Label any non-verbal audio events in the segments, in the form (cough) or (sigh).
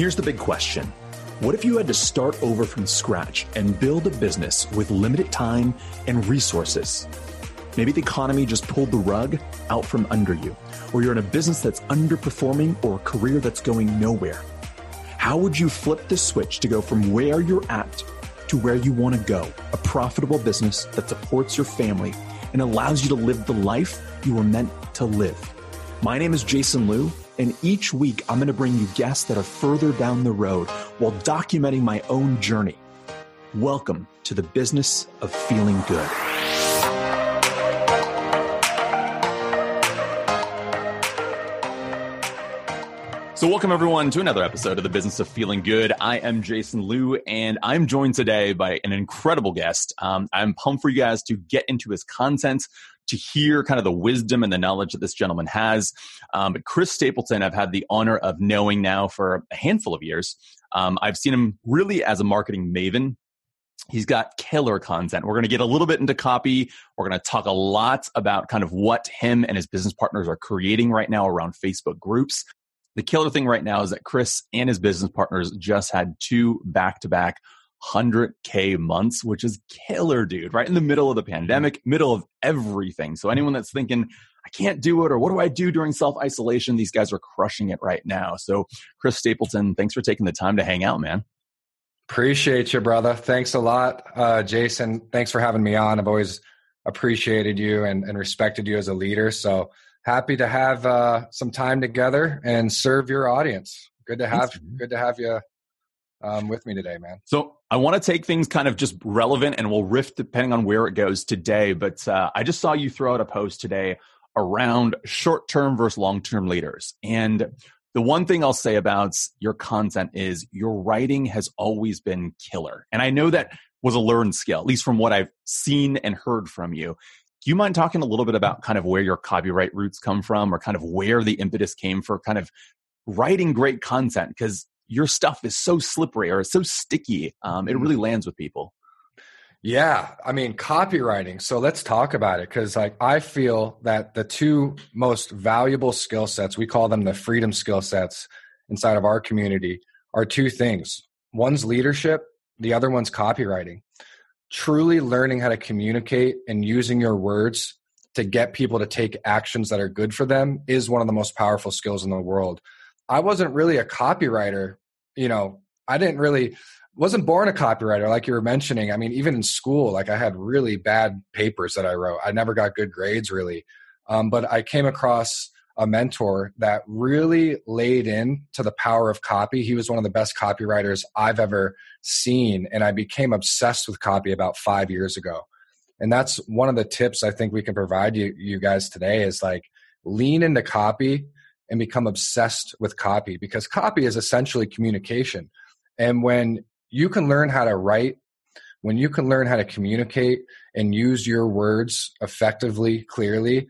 Here's the big question What if you had to start over from scratch and build a business with limited time and resources? Maybe the economy just pulled the rug out from under you, or you're in a business that's underperforming or a career that's going nowhere. How would you flip the switch to go from where you're at to where you want to go? A profitable business that supports your family and allows you to live the life you were meant to live. My name is Jason Liu, and each week I'm going to bring you guests that are further down the road while documenting my own journey. Welcome to the business of feeling good. So, welcome everyone to another episode of the Business of Feeling Good. I am Jason Liu, and I'm joined today by an incredible guest. Um, I'm pumped for you guys to get into his content, to hear kind of the wisdom and the knowledge that this gentleman has. Um, but Chris Stapleton, I've had the honor of knowing now for a handful of years. Um, I've seen him really as a marketing maven. He's got killer content. We're going to get a little bit into copy. We're going to talk a lot about kind of what him and his business partners are creating right now around Facebook groups. The killer thing right now is that Chris and his business partners just had two back to back 100K months, which is killer, dude, right in the middle of the pandemic, middle of everything. So, anyone that's thinking, I can't do it, or what do I do during self isolation? These guys are crushing it right now. So, Chris Stapleton, thanks for taking the time to hang out, man. Appreciate you, brother. Thanks a lot, uh, Jason. Thanks for having me on. I've always appreciated you and, and respected you as a leader. So, happy to have uh, some time together and serve your audience. Good to have good to have you um, with me today, man. So I want to take things kind of just relevant, and we'll riff depending on where it goes today. But uh, I just saw you throw out a post today around short term versus long term leaders, and the one thing I'll say about your content is your writing has always been killer, and I know that was a learned skill, at least from what I've seen and heard from you. Do you mind talking a little bit about kind of where your copyright roots come from or kind of where the impetus came for kind of writing great content? Because your stuff is so slippery or so sticky, um, it really mm-hmm. lands with people. Yeah, I mean copywriting. So let's talk about it because like I feel that the two most valuable skill sets, we call them the freedom skill sets inside of our community, are two things. One's leadership, the other one's copywriting truly learning how to communicate and using your words to get people to take actions that are good for them is one of the most powerful skills in the world. I wasn't really a copywriter, you know, I didn't really wasn't born a copywriter like you were mentioning. I mean, even in school, like I had really bad papers that I wrote. I never got good grades really. Um, but I came across a mentor that really laid in to the power of copy. He was one of the best copywriters I've ever seen, and I became obsessed with copy about five years ago. And that's one of the tips I think we can provide you, you guys today is like lean into copy and become obsessed with copy because copy is essentially communication. And when you can learn how to write, when you can learn how to communicate and use your words effectively, clearly,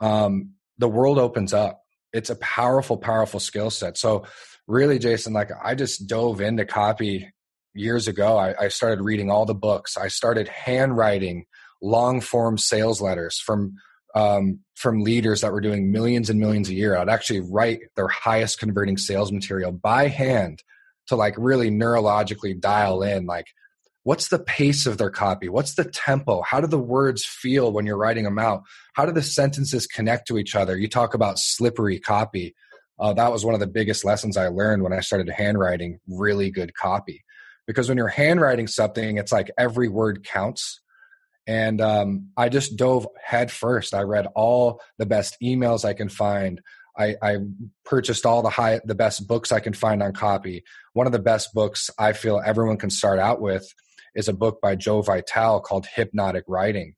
um, the world opens up. It's a powerful, powerful skill set. So, really, Jason, like I just dove into copy years ago. I, I started reading all the books. I started handwriting long form sales letters from um, from leaders that were doing millions and millions a year. I'd actually write their highest converting sales material by hand to like really neurologically dial in like what's the pace of their copy? What's the tempo? How do the words feel when you're writing them out? How do the sentences connect to each other? You talk about slippery copy. Uh, that was one of the biggest lessons i learned when i started handwriting really good copy. Because when you're handwriting something it's like every word counts and um, i just dove head first i read all the best emails i can find I, I, purchased all the high the best books i can find on copy one of the best books i feel everyone can start out with is a book by Joe Vitale called Hypnotic Writing.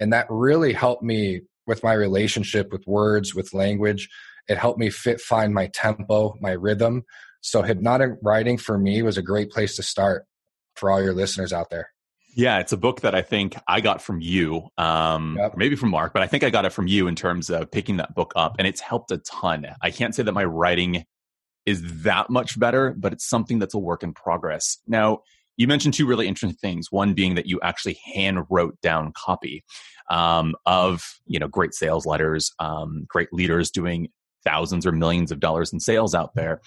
And that really helped me with my relationship with words, with language. It helped me fit find my tempo, my rhythm. So hypnotic writing for me was a great place to start for all your listeners out there. Yeah, it's a book that I think I got from you, um, yep. maybe from Mark, but I think I got it from you in terms of picking that book up, and it's helped a ton. I can't say that my writing is that much better, but it's something that's a work in progress. Now, you mentioned two really interesting things. One being that you actually hand wrote down copy um, of you know great sales letters, um, great leaders doing thousands or millions of dollars in sales out there.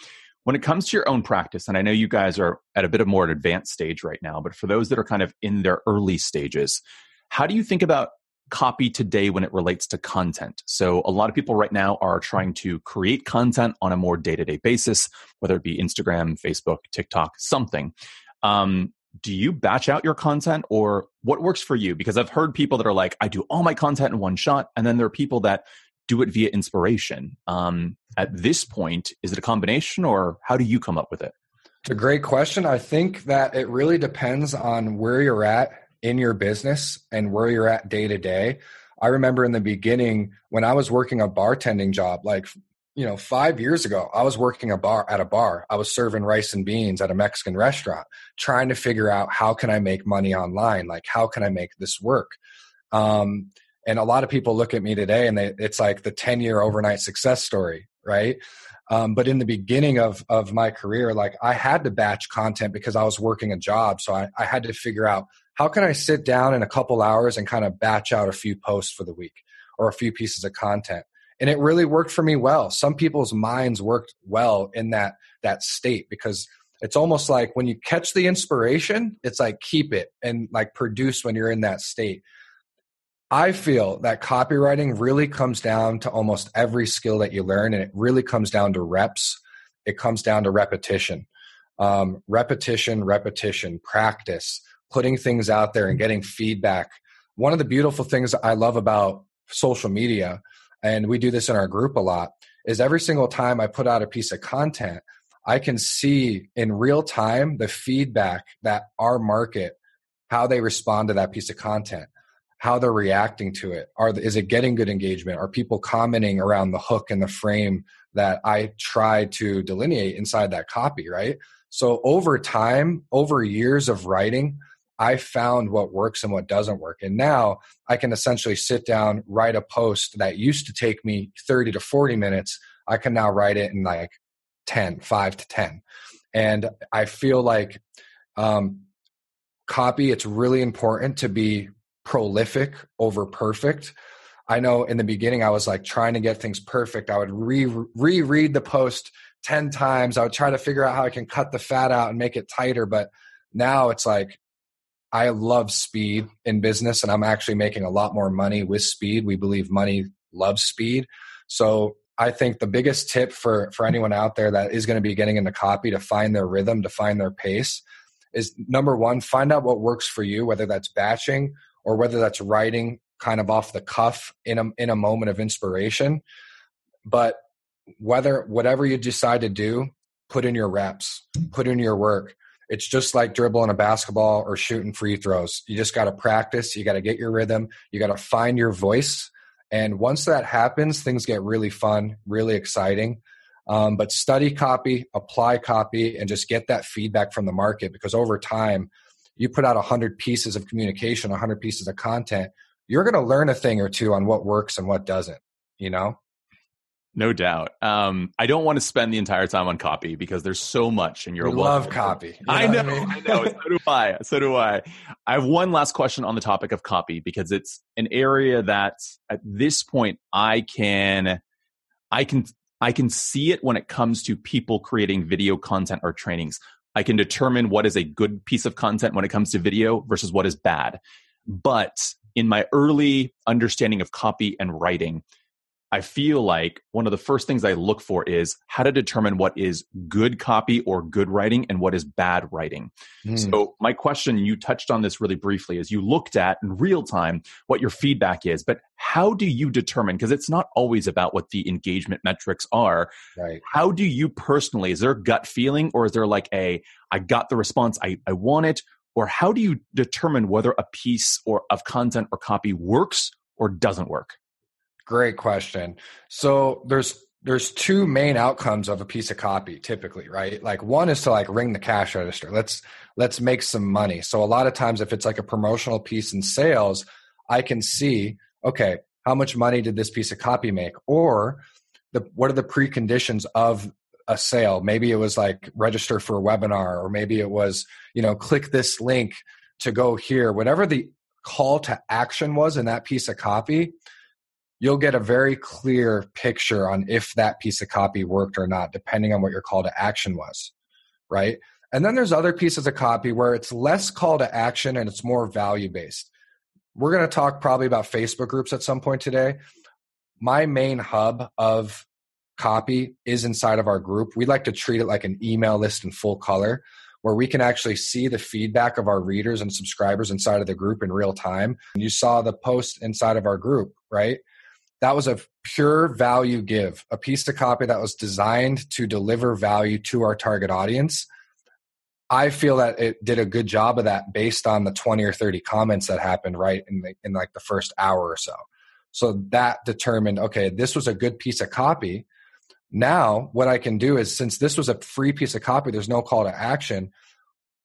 When it comes to your own practice, and I know you guys are at a bit of more an advanced stage right now, but for those that are kind of in their early stages, how do you think about copy today when it relates to content? So, a lot of people right now are trying to create content on a more day to day basis, whether it be Instagram, Facebook, TikTok, something. Um, do you batch out your content or what works for you? Because I've heard people that are like, I do all my content in one shot. And then there are people that do it via inspiration. Um, at this point, is it a combination or how do you come up with it? It's a great question. I think that it really depends on where you're at in your business and where you're at day to day. I remember in the beginning when I was working a bartending job, like you know, five years ago, I was working a bar at a bar. I was serving rice and beans at a Mexican restaurant, trying to figure out how can I make money online? Like, how can I make this work? Um, and a lot of people look at me today and they, it's like the 10 year overnight success story right? Um, but in the beginning of of my career like i had to batch content because i was working a job. So I, I had to figure out how can i sit down in a couple hours and kind of batch out a few posts for the week or a few pieces of content. And it really worked for me well. Some people's minds worked well in that that state because it's almost like when you catch the inspiration it's like keep it and like produce when you're in that state I feel that copywriting really comes down to almost every skill that you learn, and it really comes down to reps. It comes down to repetition. Um, repetition, repetition, practice, putting things out there and getting feedback. One of the beautiful things I love about social media, and we do this in our group a lot, is every single time I put out a piece of content, I can see in real time the feedback that our market, how they respond to that piece of content how they're reacting to it. Are is it getting good engagement? Are people commenting around the hook and the frame that I try to delineate inside that copy, right? So over time, over years of writing, I found what works and what doesn't work. And now I can essentially sit down, write a post that used to take me 30 to 40 minutes. I can now write it in like 10, 5 to 10. And I feel like um, copy, it's really important to be prolific over perfect. I know in the beginning I was like trying to get things perfect. I would re reread the post 10 times. I would try to figure out how I can cut the fat out and make it tighter. But now it's like I love speed in business and I'm actually making a lot more money with speed. We believe money loves speed. So I think the biggest tip for for anyone out there that is going to be getting into copy to find their rhythm, to find their pace is number one, find out what works for you, whether that's batching or whether that's writing kind of off the cuff in a in a moment of inspiration. But whether whatever you decide to do, put in your reps, put in your work. It's just like dribbling a basketball or shooting free throws. You just got to practice. You got to get your rhythm. You got to find your voice. And once that happens, things get really fun, really exciting. Um, but study copy, apply copy, and just get that feedback from the market because over time, you put out 100 pieces of communication 100 pieces of content you're going to learn a thing or two on what works and what doesn't you know no doubt. Um, I don't want to spend the entire time on copy because there's so much in your love copy. You know I know, I, mean? I know. So do I. So do I. I have one last question on the topic of copy because it's an area that at this point I can, I can, I can see it when it comes to people creating video content or trainings. I can determine what is a good piece of content when it comes to video versus what is bad. But in my early understanding of copy and writing, I feel like one of the first things I look for is how to determine what is good copy or good writing and what is bad writing. Mm. So, my question, you touched on this really briefly, is you looked at in real time what your feedback is, but how do you determine? Because it's not always about what the engagement metrics are. Right. How do you personally, is there a gut feeling or is there like a, I got the response, I, I want it? Or how do you determine whether a piece or of content or copy works or doesn't work? Great question. So there's there's two main outcomes of a piece of copy typically, right? Like one is to like ring the cash register. Let's let's make some money. So a lot of times if it's like a promotional piece in sales, I can see, okay, how much money did this piece of copy make? Or the what are the preconditions of a sale? Maybe it was like register for a webinar or maybe it was, you know, click this link to go here. Whatever the call to action was in that piece of copy, you'll get a very clear picture on if that piece of copy worked or not, depending on what your call to action was, right? And then there's other pieces of copy where it's less call to action and it's more value based. We're going to talk probably about Facebook groups at some point today. My main hub of copy is inside of our group. We like to treat it like an email list in full color where we can actually see the feedback of our readers and subscribers inside of the group in real time. You saw the post inside of our group, right? That was a pure value give, a piece of copy that was designed to deliver value to our target audience. I feel that it did a good job of that based on the 20 or 30 comments that happened right in the, in like the first hour or so. So that determined, okay, this was a good piece of copy now, what I can do is since this was a free piece of copy, there's no call to action.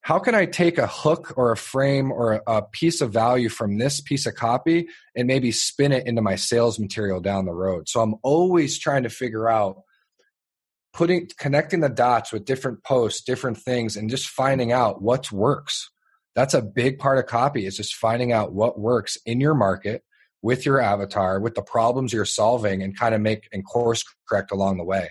How can I take a hook or a frame or a piece of value from this piece of copy and maybe spin it into my sales material down the road? So I'm always trying to figure out putting connecting the dots with different posts, different things, and just finding out what works. That's a big part of copy is just finding out what works in your market with your avatar, with the problems you're solving, and kind of make and course correct along the way.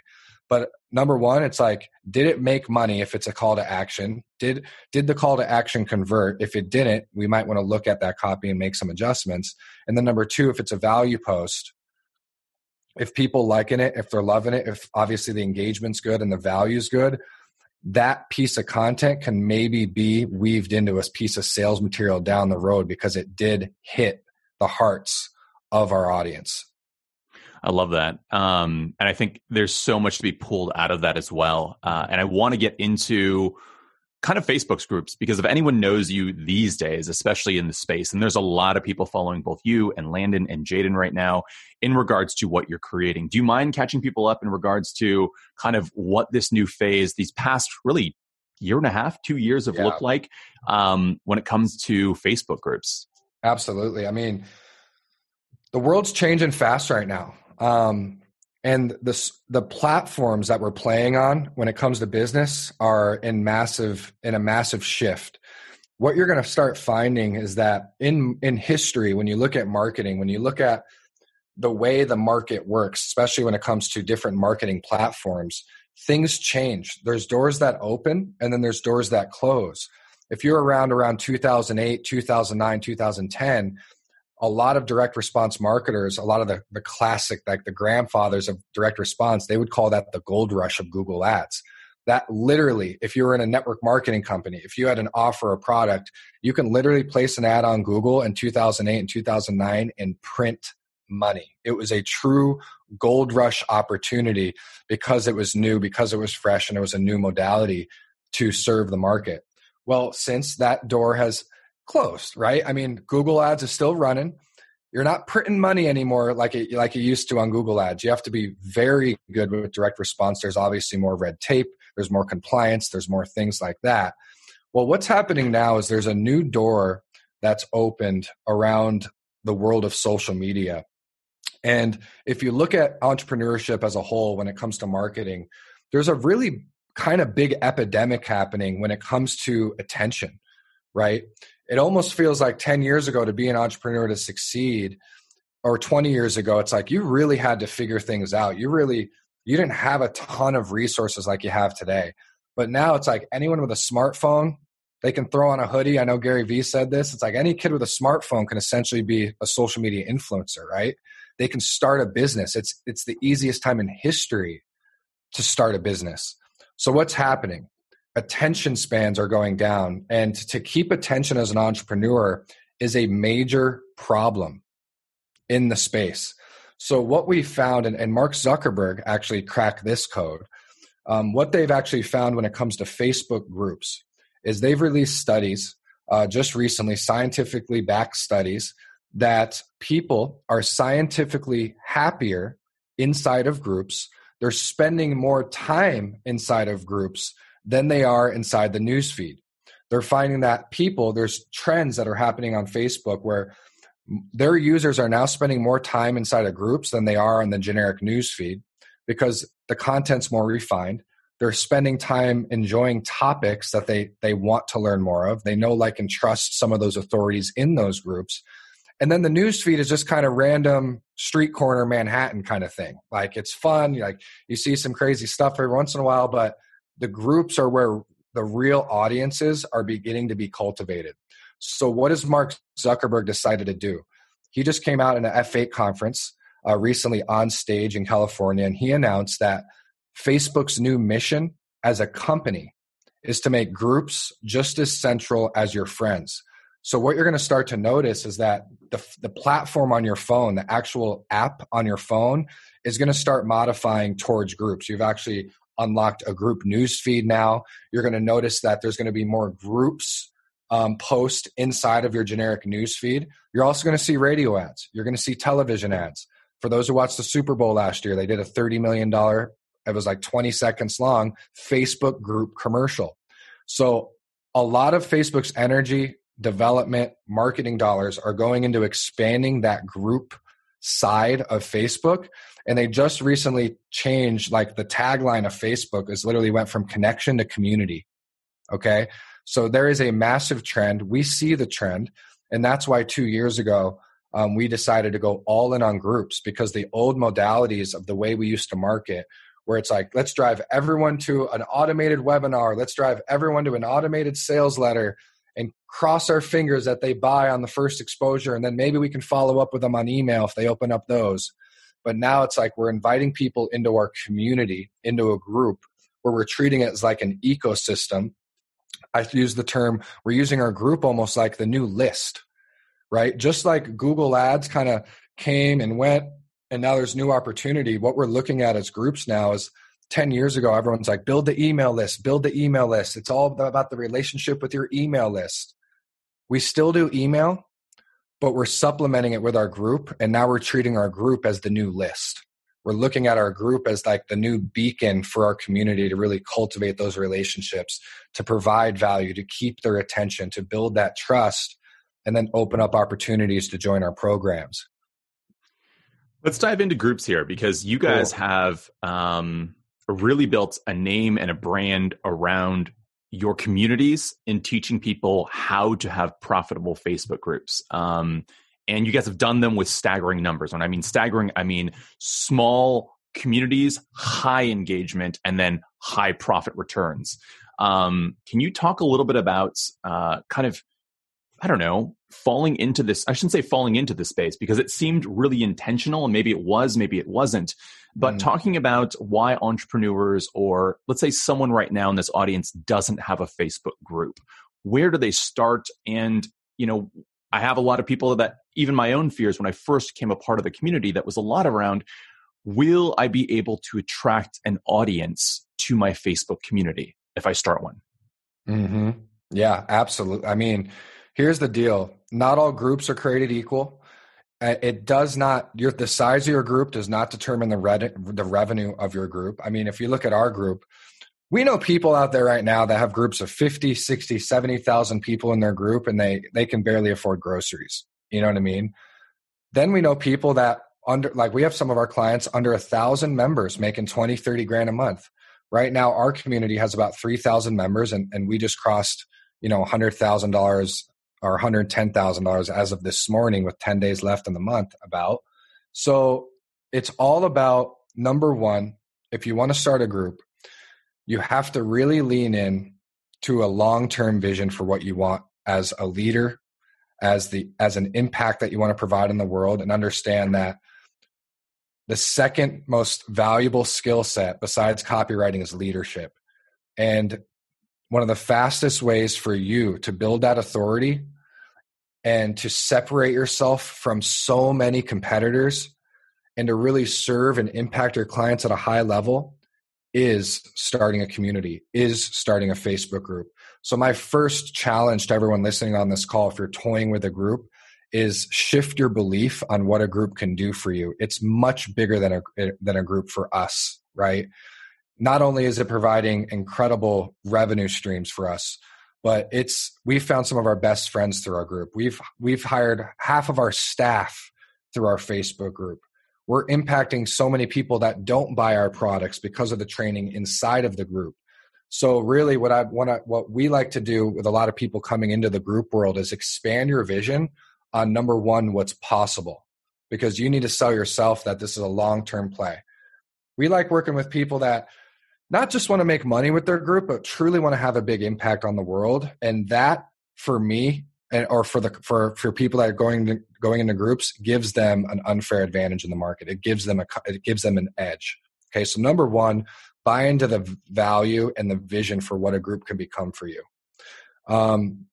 But number one, it's like, did it make money if it's a call to action? Did did the call to action convert? If it didn't, we might want to look at that copy and make some adjustments. And then number two, if it's a value post, if people liking it, if they're loving it, if obviously the engagement's good and the value's good, that piece of content can maybe be weaved into a piece of sales material down the road because it did hit the hearts of our audience. I love that. Um, and I think there's so much to be pulled out of that as well. Uh, and I want to get into kind of Facebook's groups because if anyone knows you these days, especially in the space, and there's a lot of people following both you and Landon and Jaden right now in regards to what you're creating. Do you mind catching people up in regards to kind of what this new phase, these past really year and a half, two years have yeah. looked like um, when it comes to Facebook groups? Absolutely. I mean, the world's changing fast right now. Um, and the the platforms that we're playing on when it comes to business are in massive in a massive shift. What you're going to start finding is that in in history, when you look at marketing, when you look at the way the market works, especially when it comes to different marketing platforms, things change. There's doors that open, and then there's doors that close if you're around around 2008 2009 2010 a lot of direct response marketers a lot of the, the classic like the grandfathers of direct response they would call that the gold rush of google ads. That literally if you were in a network marketing company if you had an offer a product you can literally place an ad on google in 2008 and 2009 and print money. It was a true gold rush opportunity because it was new because it was fresh and it was a new modality to serve the market. Well, since that door has closed, right? I mean, Google Ads is still running. You're not printing money anymore like it, like you used to on Google Ads. You have to be very good with direct response. There's obviously more red tape. There's more compliance. There's more things like that. Well, what's happening now is there's a new door that's opened around the world of social media. And if you look at entrepreneurship as a whole when it comes to marketing, there's a really kind of big epidemic happening when it comes to attention, right? It almost feels like 10 years ago to be an entrepreneur to succeed, or 20 years ago, it's like you really had to figure things out. You really, you didn't have a ton of resources like you have today. But now it's like anyone with a smartphone, they can throw on a hoodie. I know Gary Vee said this. It's like any kid with a smartphone can essentially be a social media influencer, right? They can start a business. It's it's the easiest time in history to start a business. So, what's happening? Attention spans are going down. And to keep attention as an entrepreneur is a major problem in the space. So, what we found, and, and Mark Zuckerberg actually cracked this code, um, what they've actually found when it comes to Facebook groups is they've released studies uh, just recently, scientifically backed studies, that people are scientifically happier inside of groups they're spending more time inside of groups than they are inside the newsfeed. They're finding that people, there's trends that are happening on Facebook where their users are now spending more time inside of groups than they are on the generic newsfeed because the content's more refined. They're spending time enjoying topics that they, they want to learn more of. They know, like, and trust some of those authorities in those groups. And then the news feed is just kind of random street corner Manhattan kind of thing. Like it's fun, like you see some crazy stuff every once in a while, but the groups are where the real audiences are beginning to be cultivated. So what has Mark Zuckerberg decided to do? He just came out in an F8 conference uh, recently on stage in California, and he announced that Facebook's new mission as a company is to make groups just as central as your friends. So what you're going to start to notice is that the, the platform on your phone, the actual app on your phone, is going to start modifying towards groups. You've actually unlocked a group news feed now. You're going to notice that there's going to be more groups um, post inside of your generic news feed. You're also going to see radio ads. You're going to see television ads. For those who watched the Super Bowl last year, they did a $30 million, it was like 20 seconds long, Facebook group commercial. So a lot of Facebook's energy, development, marketing dollars are going into expanding that group side of Facebook. And they just recently changed, like the tagline of Facebook is literally went from connection to community. Okay. So there is a massive trend. We see the trend. And that's why two years ago, um, we decided to go all in on groups because the old modalities of the way we used to market, where it's like, let's drive everyone to an automated webinar, let's drive everyone to an automated sales letter, and cross our fingers that they buy on the first exposure. And then maybe we can follow up with them on email if they open up those. But now it's like we're inviting people into our community, into a group where we're treating it as like an ecosystem. I use the term, we're using our group almost like the new list, right? Just like Google Ads kind of came and went, and now there's new opportunity. What we're looking at as groups now is 10 years ago, everyone's like, build the email list, build the email list. It's all about the relationship with your email list. We still do email, but we're supplementing it with our group. And now we're treating our group as the new list. We're looking at our group as like the new beacon for our community to really cultivate those relationships, to provide value, to keep their attention, to build that trust, and then open up opportunities to join our programs. Let's dive into groups here because you guys cool. have um, really built a name and a brand around your communities in teaching people how to have profitable Facebook groups. Um, and you guys have done them with staggering numbers. When I mean staggering, I mean small communities, high engagement, and then high profit returns. Um, can you talk a little bit about uh, kind of I don't know, falling into this. I shouldn't say falling into this space because it seemed really intentional and maybe it was, maybe it wasn't. But mm. talking about why entrepreneurs or let's say someone right now in this audience doesn't have a Facebook group, where do they start? And, you know, I have a lot of people that even my own fears when I first came a part of the community that was a lot around will I be able to attract an audience to my Facebook community if I start one? Mm-hmm. Yeah, absolutely. I mean, here's the deal. Not all groups are created equal. Uh, it does not your the size of your group does not determine the red, the revenue of your group. I mean if you look at our group we know people out there right now that have groups of 50 60 70,000 people in their group and they they can barely afford groceries. You know what i mean? Then we know people that under like we have some of our clients under a thousand members making 20 30 grand a month. Right now our community has about 3000 members and, and we just crossed you know $100000 or $110,000 as of this morning with 10 days left in the month about. So it's all about number one, if you want to start a group, you have to really lean in to a long-term vision for what you want as a leader, as the as an impact that you want to provide in the world and understand that the second most valuable skill set besides copywriting is leadership. And one of the fastest ways for you to build that authority and to separate yourself from so many competitors and to really serve and impact your clients at a high level is starting a community, is starting a Facebook group. So, my first challenge to everyone listening on this call, if you're toying with a group, is shift your belief on what a group can do for you. It's much bigger than a than a group for us, right? Not only is it providing incredible revenue streams for us, but it's we've found some of our best friends through our group. We've we've hired half of our staff through our Facebook group. We're impacting so many people that don't buy our products because of the training inside of the group. So really what I want to what we like to do with a lot of people coming into the group world is expand your vision on number one, what's possible, because you need to sell yourself that this is a long term play. We like working with people that not just want to make money with their group, but truly want to have a big impact on the world. And that, for me, and, or for the for for people that are going to, going into groups, gives them an unfair advantage in the market. It gives them a it gives them an edge. Okay, so number one, buy into the value and the vision for what a group can become for you. Um,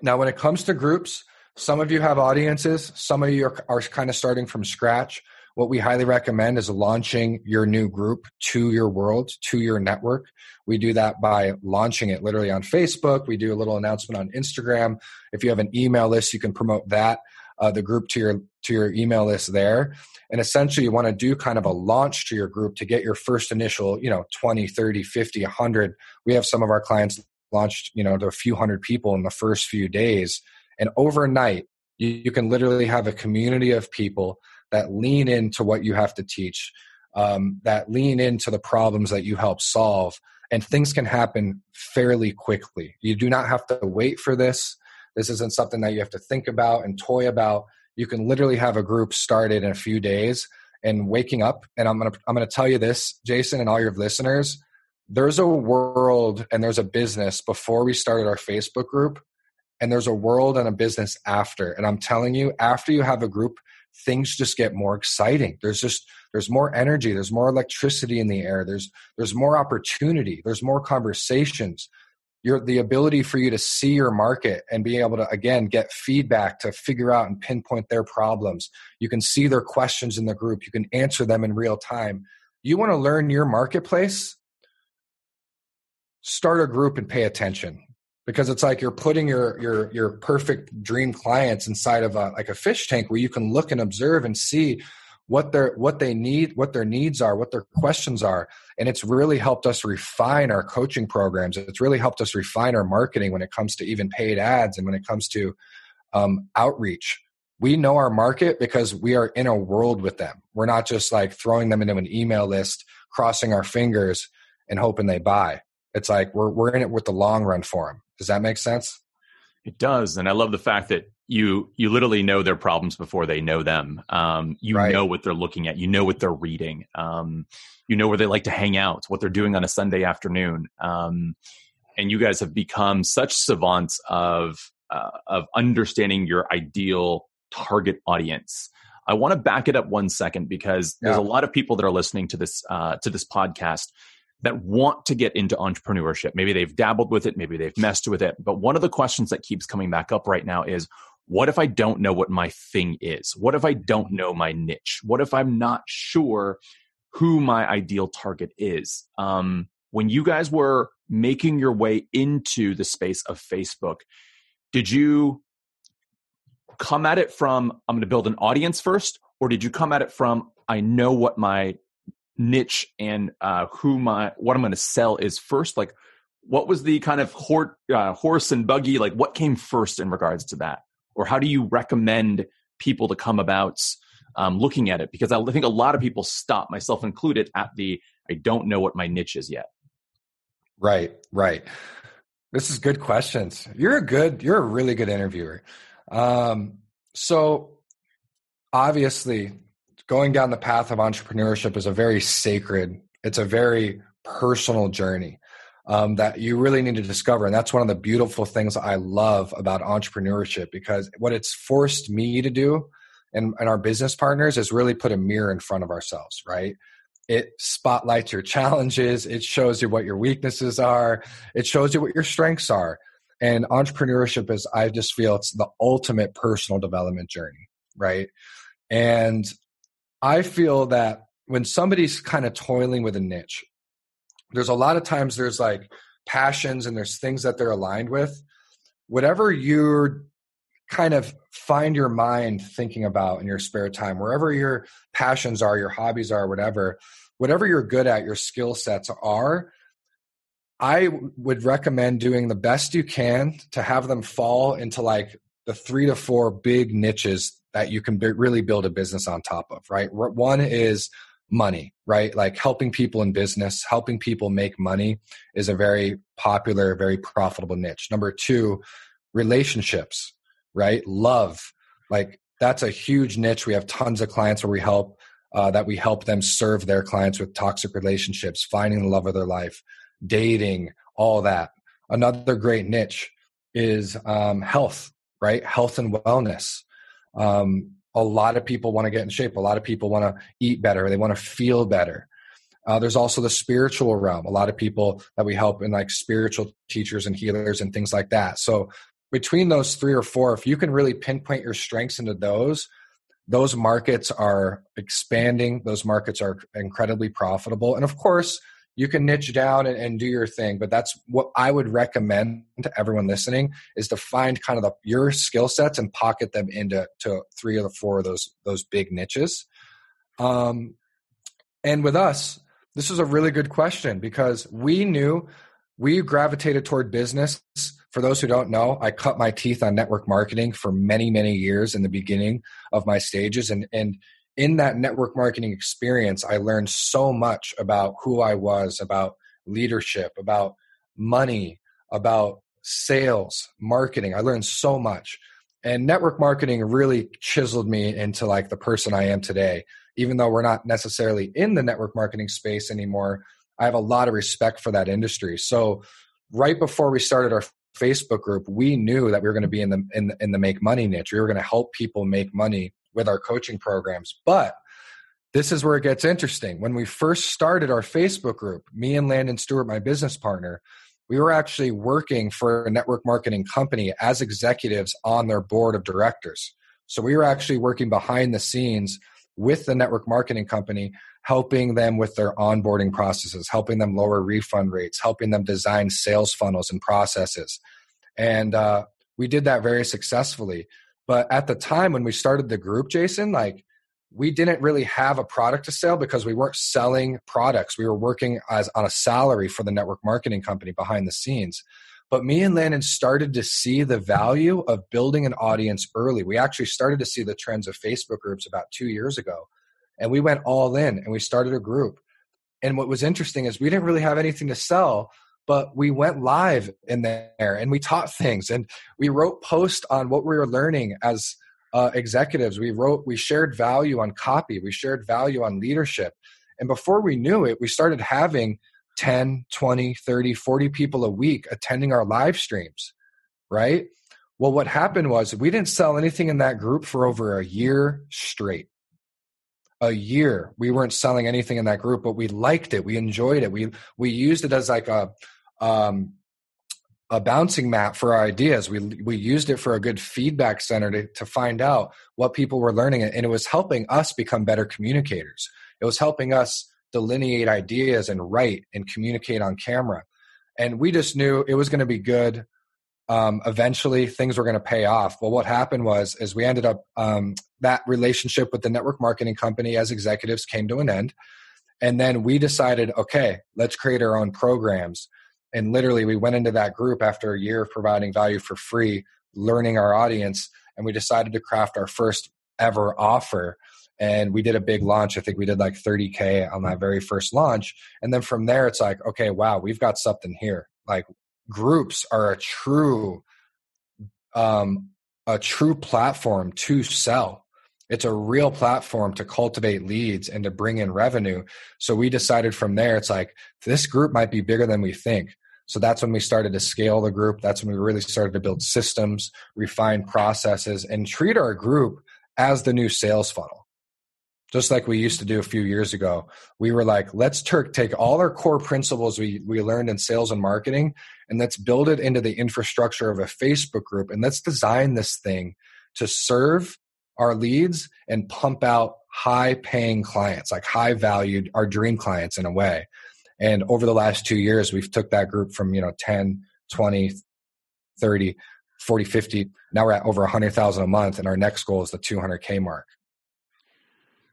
now, when it comes to groups, some of you have audiences, some of you are, are kind of starting from scratch. What we highly recommend is launching your new group to your world, to your network. We do that by launching it literally on Facebook. We do a little announcement on Instagram. If you have an email list, you can promote that, uh, the group to your to your email list there. And essentially, you want to do kind of a launch to your group to get your first initial, you know, 20, 30, 50, 100. We have some of our clients launched, you know, to a few hundred people in the first few days. And overnight, you, you can literally have a community of people that lean into what you have to teach, um, that lean into the problems that you help solve. And things can happen fairly quickly. You do not have to wait for this. This isn't something that you have to think about and toy about. You can literally have a group started in a few days and waking up. And I'm gonna I'm gonna tell you this, Jason, and all your listeners. There's a world and there's a business before we started our Facebook group, and there's a world and a business after. And I'm telling you, after you have a group things just get more exciting. There's just there's more energy there's more electricity in the air there's there's more opportunity there's more conversations. Your the ability for you to see your market and be able to again get feedback to figure out and pinpoint their problems. You can see their questions in the group. You can answer them in real time. You want to learn your marketplace? Start a group and pay attention because it's like you're putting your your your perfect dream clients inside of a like a fish tank where you can look and observe and see what their what they need what their needs are what their questions are. And it's really helped us refine our coaching programs. It's really helped us refine our marketing when it comes to even paid ads and when it comes to um, outreach. We know our market because we are in a world with them. We're not just like throwing them into an email list crossing our fingers and hoping they buy it's like we're, we're in it with the long run for them does that make sense? It does, and I love the fact that you you literally know their problems before they know them. Um, you right. know what they're looking at. You know what they're reading. Um, you know where they like to hang out. What they're doing on a Sunday afternoon. Um, and you guys have become such savants of uh, of understanding your ideal target audience. I want to back it up one second because there's a lot of people that are listening to this uh, to this podcast that want to get into entrepreneurship. Maybe they've dabbled with it, maybe they've messed with it. But one of the questions that keeps coming back up right now is what if I don't know what my thing is? What if I don't know my niche? What if I'm not sure who my ideal target is? Um, when you guys were making your way into the space of Facebook, did you come at it from, I'm going to build an audience first? Or did you come at it from, I know what my niche and uh, who my what I'm going to sell is first? Like, what was the kind of hor- uh, horse and buggy? Like, what came first in regards to that, or how do you recommend people to come about um, looking at it? Because I think a lot of people stop, myself included, at the I don't know what my niche is yet. Right, right. This is good questions. You're a good, you're a really good interviewer. Um, so obviously going down the path of entrepreneurship is a very sacred, it's a very personal journey um, that you really need to discover. And that's one of the beautiful things I love about entrepreneurship because what it's forced me to do and, and our business partners is really put a mirror in front of ourselves, right? It spotlights your challenges, it shows you what your weaknesses are, it shows you what your strengths are. And entrepreneurship is, I just feel it's the ultimate personal development journey, right? And I feel that when somebody's kind of toiling with a niche, there's a lot of times there's like passions and there's things that they're aligned with. Whatever you're kind of find your mind thinking about in your spare time, wherever your passions are, your hobbies are, whatever, whatever you're good at, your skill sets are, I would recommend doing the best you can to have them fall into like the three to four big niches that you can really build a business on top of, right? One is money, right? Like helping people in business, helping people make money is a very popular, very profitable niche. Number two, relationships, right? Love. Like that's a huge niche. We have tons of clients where we help uh, that we help them serve their clients with toxic relationships, finding the love of their life, dating, all that. Another great niche is um, health, right? Health and wellness. Um, a lot of people want to get in shape. A lot of people want to eat better. They want to feel better. Uh, there's also the spiritual realm. A lot of people that we help in like spiritual teachers and healers and things like that. So between those three or four, if you can really pinpoint your strengths into those, those markets are expanding. Those markets are incredibly profitable. And of course, you can niche down and, and, do your thing but that's what i would recommend to everyone listening is to find kind of the, your skill sets and pocket them into to three or the four of those those big niches. Um, and with us this was a really good question because we knew we gravitated toward business. For those who don't know i cut my teeth on network marketing for many many years in the beginning of my stages and and in that network marketing experience, I learned so much about who I was, about leadership, about money, about sales, marketing. I learned so much. And network marketing really chiseled me into like the person I am today. Even though we're not necessarily in the network marketing space anymore, I have a lot of respect for that industry. So right before we started our Facebook group, we knew that we were going to be in the in the, in the make money niche. We were going to help people make money with our coaching programs. But this is where it gets interesting. When we first started our Facebook group, me and Landon Stewart, my business partner, we were actually working for a network marketing company as executives on their board of directors. So we were actually working behind the scenes with the network marketing company, helping them with their onboarding processes, helping them lower refund rates, helping them design sales funnels and processes. And uh, we did that very successfully. But at the time when we started the group, Jason, like we didn't really have a product to sell because we weren't selling products. We were working as on a salary for the network marketing company behind the scenes. But me and Landon started to see the value of building an audience early. We actually started to see the trends of Facebook groups about two years ago. And we went all in and we started a group. And what was interesting is we didn't really have anything to sell, but we went live in there and we taught things and we wrote posts on what we were learning as uh, executives. We wrote we shared value on copy we shared value on leadership and before we knew it we started having 10 20 30 40 people a week attending our live streams right? Well what happened was we didn't sell anything in that group for over a year straight a year we weren't selling anything in that group but we liked it we enjoyed it we we used it as like a um, a bouncing mat for our ideas. We we used it for a good feedback center to, to find out what people were learning, and it was helping us become better communicators. It was helping us delineate ideas and write and communicate on camera. And we just knew it was going to be good. Um, eventually, things were going to pay off. Well, what happened was, is we ended up um, that relationship with the network marketing company as executives came to an end, and then we decided, okay, let's create our own programs. And literally we went into that group after a year of providing value for free learning our audience and we decided to craft our first ever offer. And we did a big launch. I think we did like 30k on that very first launch. And then from there it's like okay wow we've got something here. Like groups are a true um a true platform to sell it's a real platform to cultivate leads and to bring in revenue so we decided from there it's like this group might be bigger than we think so that's when we started to scale the group. That's when we really started to build systems, refine processes, and treat our group as the new sales funnel. Just like we used to do a few years ago. We were like, let's take all our core principles we, we learned in sales and marketing and let's build it into the infrastructure of a Facebook group and let's design this thing to serve our leads and pump out high paying clients, like high valued, our dream clients in a way. And over the last two years, we've took that group from, you know, 10, 20, 30, 40, 50. Now we're at over 100,000 a month. And our next goal is the 200K mark.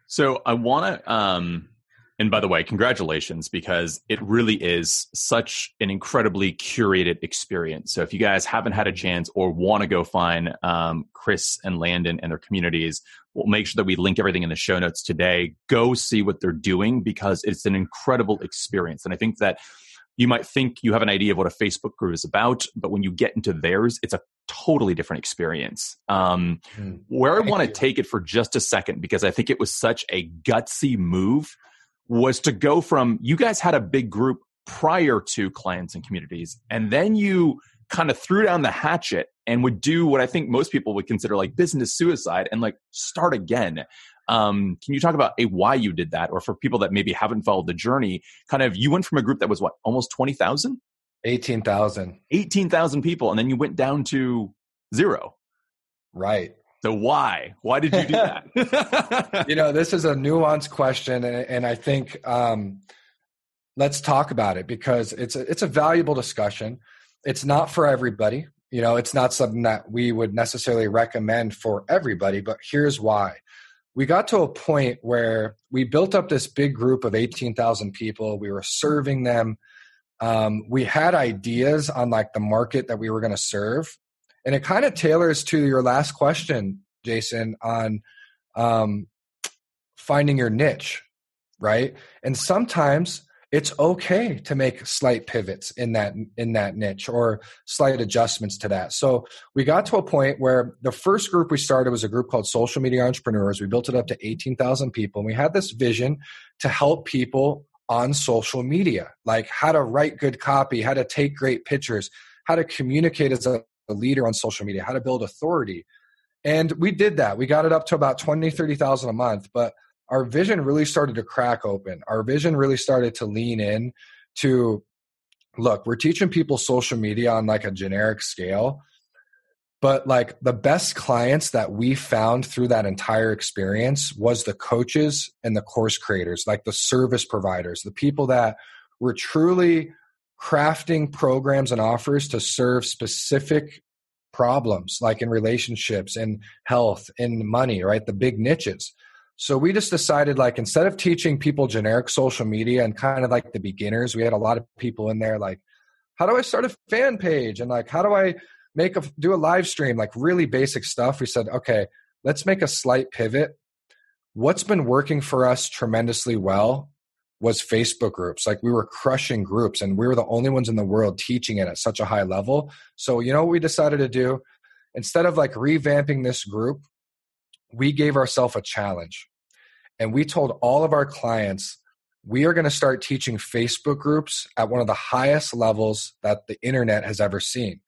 So I want to, um, and by the way, congratulations because it really is such an incredibly curated experience. So if you guys haven't had a chance or want to go find um, Chris and Landon and their communities, we'll make sure that we link everything in the show notes today. Go see what they're doing because it's an incredible experience. And I think that you might think you have an idea of what a Facebook group is about, but when you get into theirs, it's a totally different experience. Um, mm. Where I want to take it for just a second, because I think it was such a gutsy move, was to go from you guys had a big group prior to clients and communities, and then you kind of threw down the hatchet and would do what I think most people would consider like business suicide and like start again. Um, can you talk about a why you did that, or for people that maybe haven't followed the journey? Kind of, you went from a group that was what almost twenty thousand. 18,000. 18,000 people. And then you went down to zero. Right. So why? Why did you do (laughs) that? you know, this is a nuanced question, and, and I think um, let's talk about it because it's a, it's a valuable discussion. It's not for everybody. You know, it's not something that we would necessarily recommend for everybody. But here's why: we got to a point where we built up this big group of eighteen thousand people. We were serving them um, we had ideas on like the market that we were going to serve and it kind of tailors to your last question jason on um, finding your niche right? And sometimes it's okay to make slight pivots in that in that niche or slight adjustments to that. So we got to a point where the first group we started was a group called social media entrepreneurs. We built it up to 18000 people and we had this vision to help people on social media, like how to write good copy, how to take great pictures, how to communicate as a, a leader on social media, how to build authority. And we did that. We got it up to about 20, 30,000 a month, but our vision really started to crack open. Our vision really started to lean in to look, we're teaching people social media on like a generic scale, but like the best clients that we found through that entire experience was the coaches and the course creators like the service providers the people that were truly crafting programs and offers to serve specific problems like in relationships and health and money right? The big niches. So we just decided like instead of teaching people generic social media and kind of like the beginners we had a lot of people in there like how do i start a fan page? And like how do i make a do a live stream? Like really basic stuff. We said okay let's make a slight pivot. What's been working for us tremendously well was facebook groups. Like we were crushing groups and we were the only ones in the world teaching it at such a high level. So you know what we decided to do? Instead of like revamping this group we gave ourselves a challenge. And we told all of our clients we are going to start teaching facebook groups at one of the highest levels that the internet has ever seen.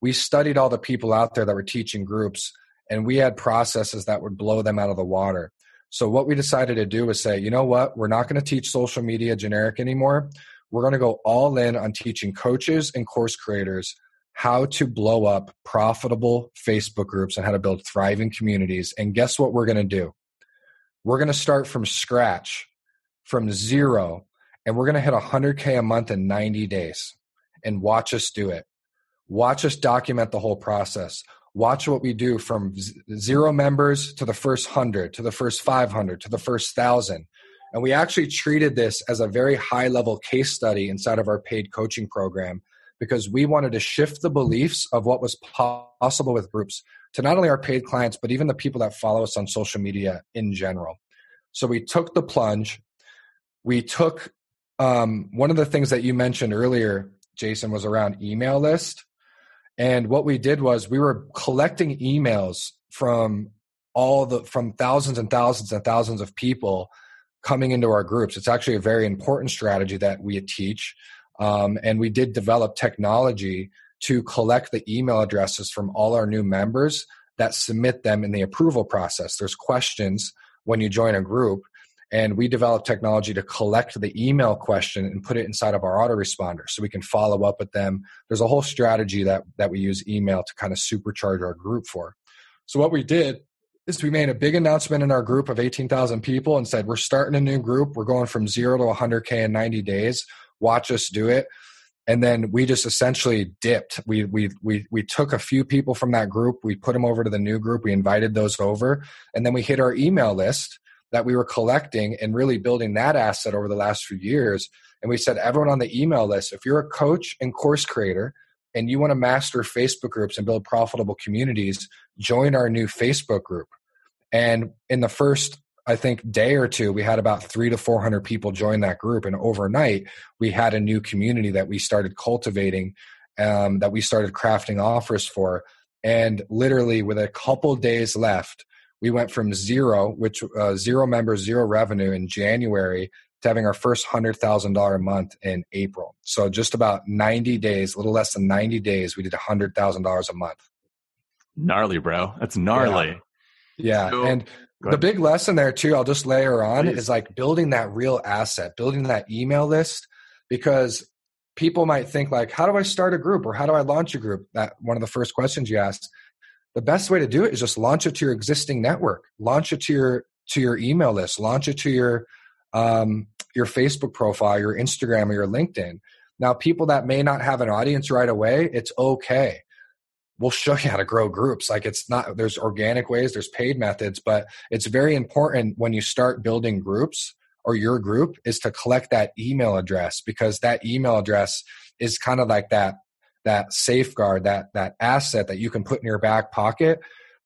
We studied all the people out there that were teaching groups and we had processes that would blow them out of the water. So what we decided to do was say, you know what, we're not going to teach social media generic anymore. We're going to go all in on teaching coaches and course creators how to blow up profitable Facebook groups and how to build thriving communities. And guess what we're going to do? We're going to start from scratch, from zero, and we're going to hit 100K a month in 90 days and watch us do it. Watch us document the whole process. Watch what we do from zero members to the first hundred, to the first 500, to the first thousand. And we actually treated this as a very high level case study inside of our paid coaching program because we wanted to shift the beliefs of what was possible with groups to not only our paid clients, but even the people that follow us on social media in general. So we took the plunge. We took um, one of the things that you mentioned earlier, Jason, was around email list. And what we did was we were collecting emails from all the from thousands and thousands and thousands of people coming into our groups. It's actually a very important strategy that we teach. Um, and we did develop technology to collect the email addresses from all our new members that submit them in the approval process. There's questions when you join a group and we developed technology to collect the email question and put it inside of our autoresponder so we can follow up with them. There's a whole strategy that that we use email to kind of supercharge our group for. So what we did is we made a big announcement in our group of 18,000 people and said we're starting a new group. We're going from 0 to 100k in 90 days. Watch us do it. And then we just essentially dipped. We we we we took a few people from that group. We put them over to the new group. We invited those over. And then we hit our email list that we were collecting and really building that asset over the last few years. And we said, everyone on the email list, if you're a coach and course creator and you want to master Facebook groups and build profitable communities, join our new Facebook group. And in the first, I think, day or two, we had about three to 400 people join that group. And overnight, we had a new community that we started cultivating, um, that we started crafting offers for And literally, with a couple days left, we went from zero, which uh, zero members, zero revenue in January, to having our first hundred thousand dollar a month in April. So just about ninety days, a little less than ninety days, we did a hundred thousand dollars a month. Gnarly, bro. That's gnarly. Yeah, yeah. So, and the big lesson there too, I'll just layer on, Please. is like building that real asset, building that email list, because people might think like, how do I start a group or how do I launch a group? That one of the first questions you asked. The best way to do it is just launch it to your existing network, launch it to your to your email list, launch it to your um, your Facebook profile, your Instagram, or your LinkedIn. Now, people that may not have an audience right away, it's okay. We'll show you how to grow groups. Like it's not, there's organic ways, there's paid methods, but it's very important when you start building groups or your group is to collect that email address because that email address is kind of like that that safeguard that that asset that you can put in your back pocket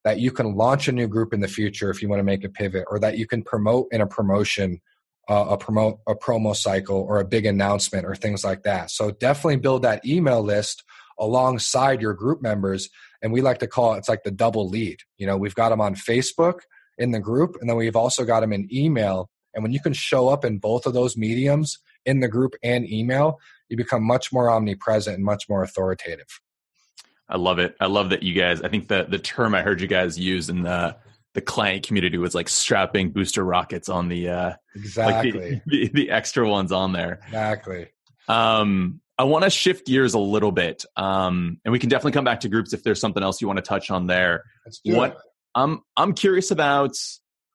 that you can launch a new group in the future if you want to make a pivot or that you can promote in a promotion uh, a promote a promo cycle or a big announcement or things like that. So definitely build that email list alongside your group members and we like to call it it's like the double lead. You know we've got them on facebook in the group and then we've also got them in email and when you can show up in both of those mediums, in the group and email, you become much more omnipresent and much more authoritative. I love it. I love that you guys, I think the, the term I heard you guys use in the, the client community was like strapping booster rockets on the, uh, exactly like the, (laughs) the, the extra ones on there. Exactly. Um, I want to shift gears a little bit, um, and we can definitely come back to groups if there's something else you want to touch on there. what it. I'm I'm curious about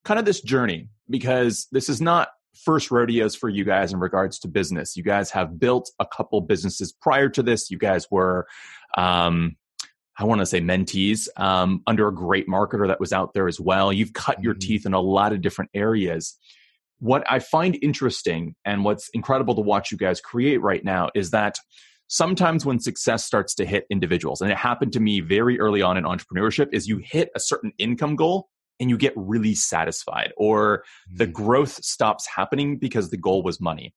kind of this journey because this is not first rodeos for you guys in regards to business. You guys have built a couple businesses prior to this. You guys were, um, I want to say mentees um, under a great marketer that was out there as well. You've cut mm-hmm. your teeth in a lot of different areas. What I find interesting and what's incredible to watch you guys create right now is that sometimes when success starts to hit individuals, and it happened to me very early on in entrepreneurship, is you hit a certain income goal and you get really satisfied, or the mm. growth stops happening because the goal was money.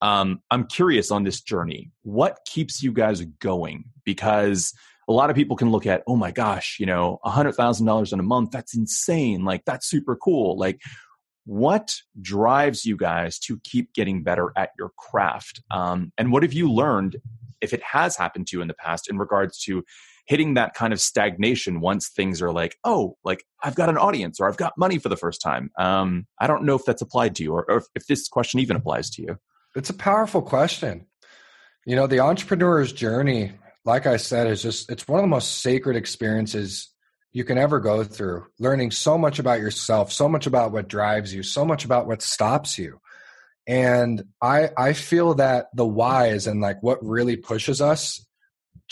Um, I'm curious on this journey. What keeps you guys going? Because a lot of people can look at, oh my gosh, you know, $100,000 in a month, that's insane. Like, that's super cool. Like, what drives you guys to keep getting better at your craft? Um, and what have you learned, if it has happened to you in the past, in regards to hitting that kind of stagnation once things are like, oh, like I've got an audience or I've got money for the first time. Um, I don't know if that's applied to you or, or if, if this question even applies to you. It's a powerful question. You know, the entrepreneur's journey, like I said, is just, it's one of the most sacred experiences you can ever go through. Learning so much about yourself, so much about what drives you, so much about what stops you. And I, I feel that the whys and like what really pushes us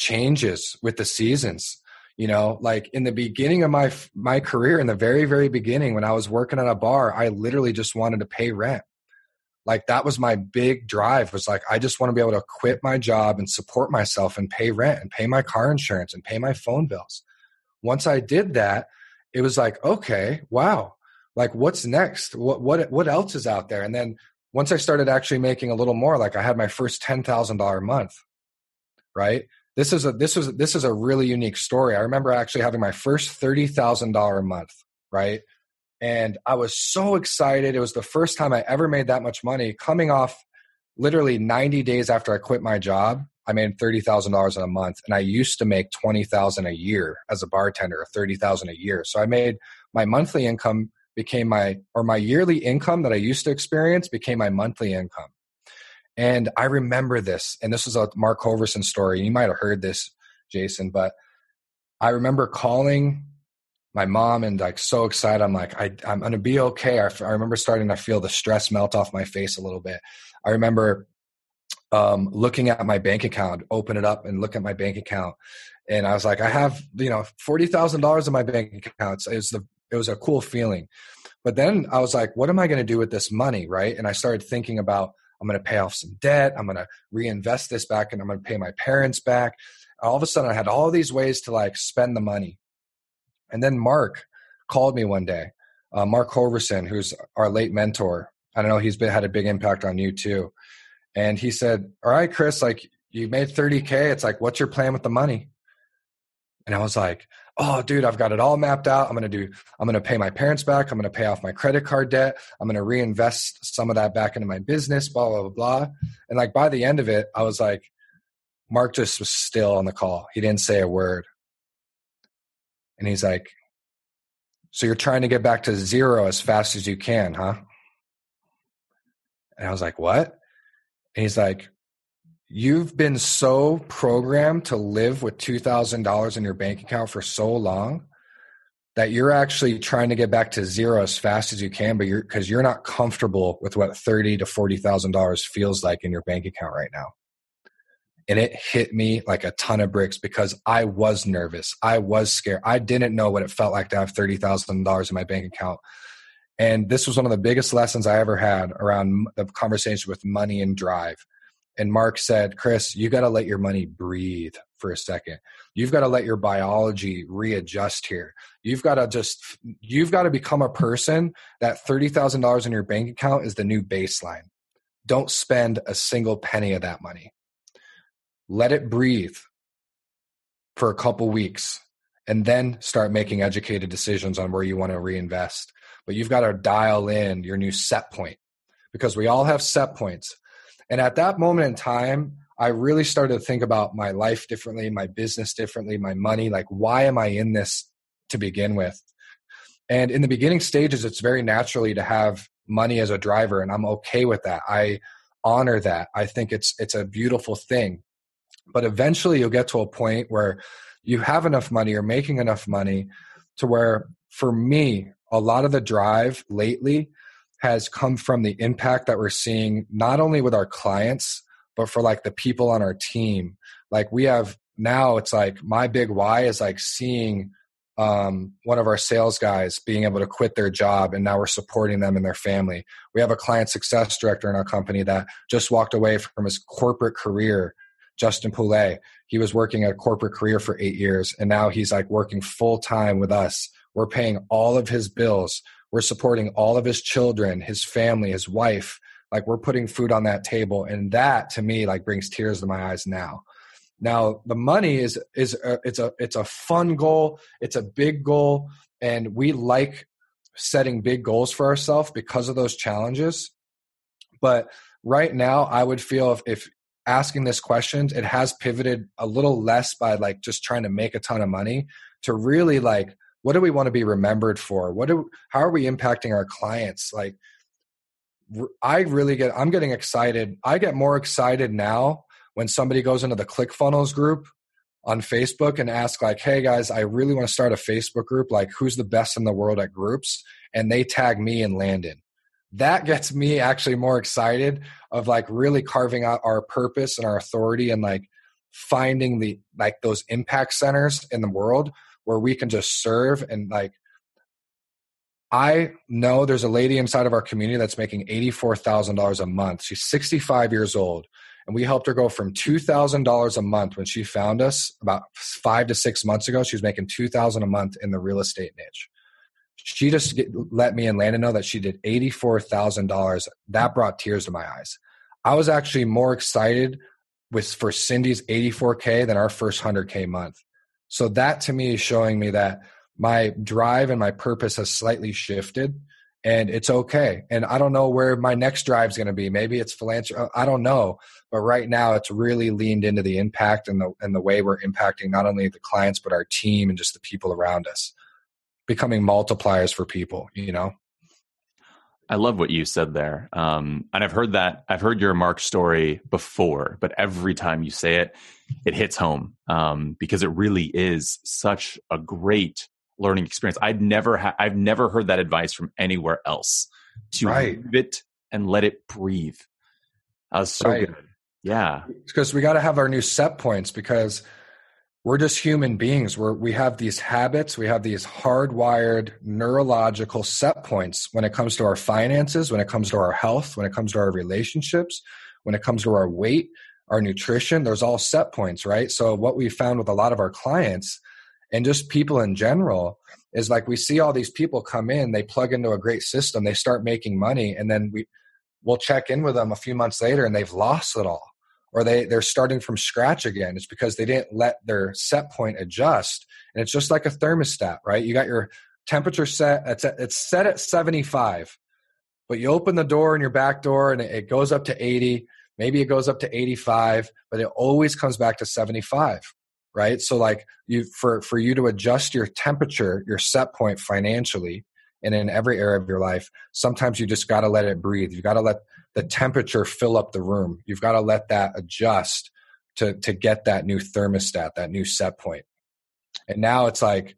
changes with the seasons. You know like in the beginning of my my career in the very very beginning when i was working at a bar i literally just wanted to pay rent. Like that was my big drive was like i just want to be able to quit my job and support myself and pay rent and pay my car insurance and pay my phone bills. Once i did that it was like okay wow. Like what's next? What what what else is out there? And then once i started actually making a little more like i had my first $10000 month right this is a this was this is a really unique story. I remember actually having my first thirty thousand dollar a month, right? And I was so excited. It was the first time I ever made that much money. Coming off literally ninety days after I quit my job, I made thirty thousand dollars in a month, and I used to make twenty thousand a year as a bartender, or thirty thousand a year. So I made my monthly income became my or my yearly income that I used to experience became my monthly income. And I remember this, and this was a Mark Hoverson story. You might have heard this, Jason, but I remember calling my mom and like so excited. I'm like, I, I'm going to be okay. I, I remember starting to feel the stress melt off my face a little bit. I remember um, looking at my bank account, open it up and look at my bank account. And I was like, I have, you know, $40,000 in my bank account. it was the, it was a cool feeling. But then I was like, what am I going to do with this money? Right. And I started thinking about I'm going to pay off some debt. I'm going to reinvest this back and I'm going to pay my parents back. All of a sudden, I had all these ways to like spend the money. And then Mark called me one day, uh, Mark Hoverson, who's our late mentor. I don't know, he's been, had a big impact on you too. And he said, All right, Chris, like you made 30K. It's like, what's your plan with the money? And I was like, oh dude i've got it all mapped out. I'm going to do i'm going to pay my parents back. I'm going to pay off my credit card debt. I'm going to reinvest some of that back into my business blah blah blah blah. And like by the end of it i was like mark just was still on the call. He didn't say a word. And he's like so you're trying to get back to zero as fast as you can huh? And i was like what? And he's like you've been so programmed to live with $2,000 in your bank account for so long that you're actually trying to get back to zero as fast as you can, but you're because you're not comfortable with what thirty to forty thousand dollars feels like in your bank account right now. And it hit me like a ton of bricks because I was nervous. I was scared. I didn't know what it felt like to have thirty thousand dollars in my bank account. And this was one of the biggest lessons I ever had around the conversation with money and drive and Mark said, Chris, you got to let your money breathe for a second. You've got to let your biology readjust here. You've got to just, you've got to become a person that $30,000 in your bank account is the new baseline. Don't spend a single penny of that money. Let it breathe for a couple weeks and then start making educated decisions on where you want to reinvest. But you've got to dial in your new set point because we all have set points. And at that moment in time, I really started to think about my life differently, my business differently, my money. Like, why am I in this to begin with? And in the beginning stages, it's very naturally to have money as a driver, and I'm okay with that. I honor that. I think it's it's a beautiful thing. But eventually, you'll get to a point where you have enough money, you're making enough money to where, for me, a lot of the drive lately has come from the impact that we're seeing not only with our clients but for like the people on our team. Like we have now it's like my big why is like seeing um, one of our sales guys being able to quit their job and now we're supporting them and their family. We have a client success director in our company that just walked away from his corporate career justin poulet. He was working at a corporate career for eight years and now he's like working full time with us. We're paying all of his bills we're supporting all of his children his family his wife. Like we're putting food on that table and that to me like brings tears to my eyes now. Now the money is is a, it's a it's a fun goal it's a big goal and we like setting big goals for ourselves because of those challenges. But right now i would feel if, if asking this question it has pivoted a little less by like just trying to make a ton of money to really like what do we want to be remembered for? What do how are we impacting our clients? Like i really get i'm getting excited i get more excited now when somebody goes into the clickfunnels group on facebook and ask like hey guys i really want to start a facebook group like who's the best in the world at groups? And they tag me and landon. That gets me actually more excited of like really carving out our purpose and our authority and like finding the like those impact centers in the world where we can just serve and like I know there's a lady inside of our community that's making $84,000 a month. She's 65 years old. And we helped her go from $2,000 a month when she found us about five to six months ago. She was making 2000 a month in the real estate niche. She just get, let me and Landon know that she did $84,000. That brought tears to my eyes. I was actually more excited with for Cindy's 84K than our first 100K month. So that to me is showing me that my drive and my purpose has slightly shifted and it's okay. And I don't know where my next drive is going to be. Maybe it's philanthropy. I don't know. But right now it's really leaned into the impact and the, and the way we're impacting not only the clients, but our team and just the people around us becoming multipliers for people, you know? I love what you said there. Um, and I've heard that, I've heard your Mark story before, but every time you say it, it hits home um, because it really is such a great learning experience. I'd never, ha- I've never heard that advice from anywhere else to right. leave it and let it breathe. That was so right. good. Yeah. Because we got to have our new set points because we're just human beings we're, we have these habits we have these hardwired neurological set points when it comes to our finances when it comes to our health when it comes to our relationships when it comes to our weight our nutrition there's all set points right? So what we found with a lot of our clients and just people in general is like we see all these people come in they plug into a great system they start making money and then we we'll check in with them a few months later and they've lost it all. Or they they're starting from scratch again. It's because they didn't let their set point adjust. And it's just like a thermostat right? You got your temperature set it's, it's set at 75 but you open the door in your back door and it goes up to 80 maybe it goes up to 85 but it always comes back to 75 right? So like you for for you to adjust your temperature your set point financially and in every area of your life sometimes you just got to let it breathe. You've got to let the temperature fill up the room. You've got to let that adjust to to get that new thermostat that new set point. And now it's like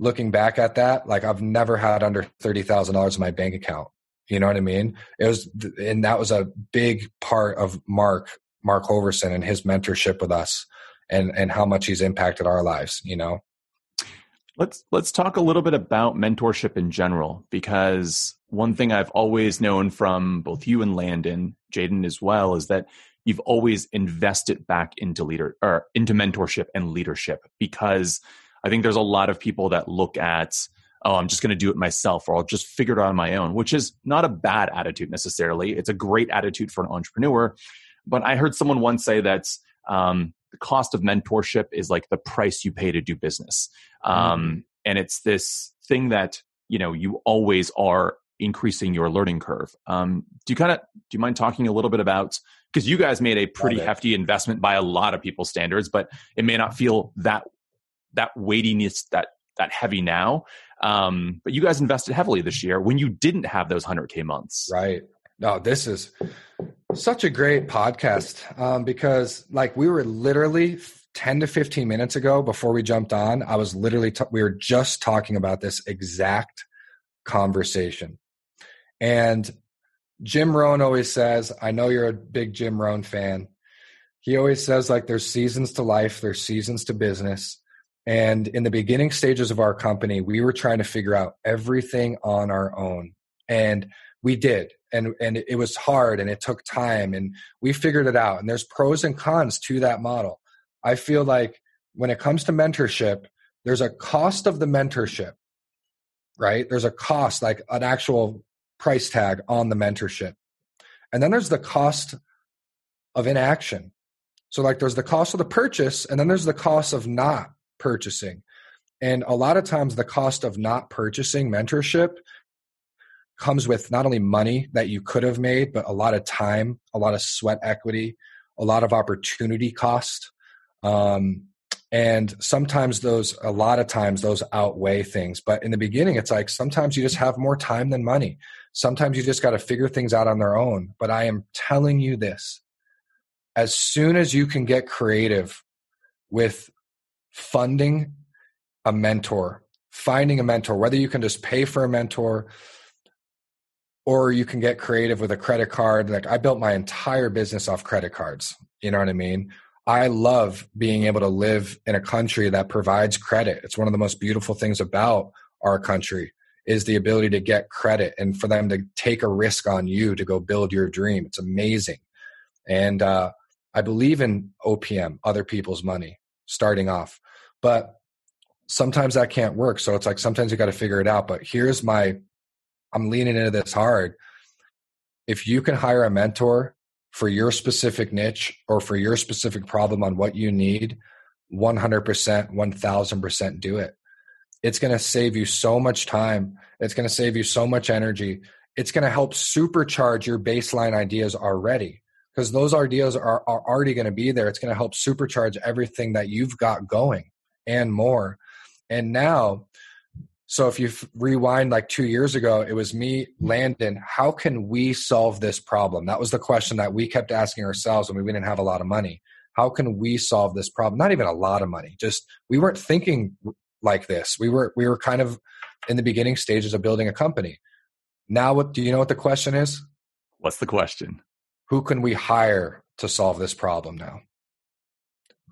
looking back at that like i've never had under $30000 in my bank account you know what i mean? It was and that was a big part of mark mark hoverson and his mentorship with us and and how much he's impacted our lives you know? Let's let's talk a little bit about mentorship in general because one thing i've always known from both you and landon jaden as well is that you've always invested back into leader or into mentorship and leadership because i think there's a lot of people that look at oh i'm just going to do it myself or i'll just figure it out on my own which is not a bad attitude necessarily. It's a great attitude for an entrepreneur. But i heard someone once say that um, the cost of mentorship is like the price you pay to do business. Um, mm-hmm. and it's this thing that you know you always are increasing your learning curve. Um, do you kind of do you mind talking a little bit about because you guys made a pretty hefty investment by a lot of people's standards but it may not feel that that weightiness that that heavy now um, but you guys invested heavily this year when you didn't have those 100k months right no this is such a great podcast um, because, like, we were literally 10 to 15 minutes ago before we jumped on. I was literally, t- we were just talking about this exact conversation. And Jim Rohn always says, I know you're a big Jim Rohn fan. He always says, like, there's seasons to life, there's seasons to business. And in the beginning stages of our company, we were trying to figure out everything on our own. And we did. And and it was hard and it took time and we figured it out. And there's pros and cons to that model. I feel like when it comes to mentorship there's a cost of the mentorship right? There's a cost like an actual price tag on the mentorship. And then there's the cost of inaction. So like there's the cost of the purchase and then there's the cost of not purchasing and a lot of times the cost of not purchasing mentorship comes with not only money that you could have made, but a lot of time, a lot of sweat equity, a lot of opportunity cost. Um, and sometimes those, a lot of times those outweigh things. But in the beginning, it's like sometimes you just have more time than money. Sometimes you just got to figure things out on their own. But I am telling you this as soon as you can get creative with funding a mentor, finding a mentor, whether you can just pay for a mentor, or you can get creative with a credit card. Like i built my entire business off credit cards you know what i mean? I love being able to live in a country that provides credit. It's one of the most beautiful things about our country is the ability to get credit and for them to take a risk on you to go build your dream. It's amazing. And uh, i believe in opm other people's money starting off but sometimes that can't work so it's like sometimes you got to figure it out but here's my I'm leaning into this hard. If you can hire a mentor for your specific niche or for your specific problem on what you need, 100%, 1000% do it. It's going to save you so much time. It's going to save you so much energy. It's going to help supercharge your baseline ideas already because those ideas are, are already going to be there. It's going to help supercharge everything that you've got going and more. And now so if you rewind like two years ago, it was me, Landon. How can we solve this problem? That was the question that we kept asking ourselves when we didn't have a lot of money. How can we solve this problem? Not even a lot of money. Just we weren't thinking like this. We were we were kind of in the beginning stages of building a company. Now, what do you know? What the question is? What's the question? Who can we hire to solve this problem now?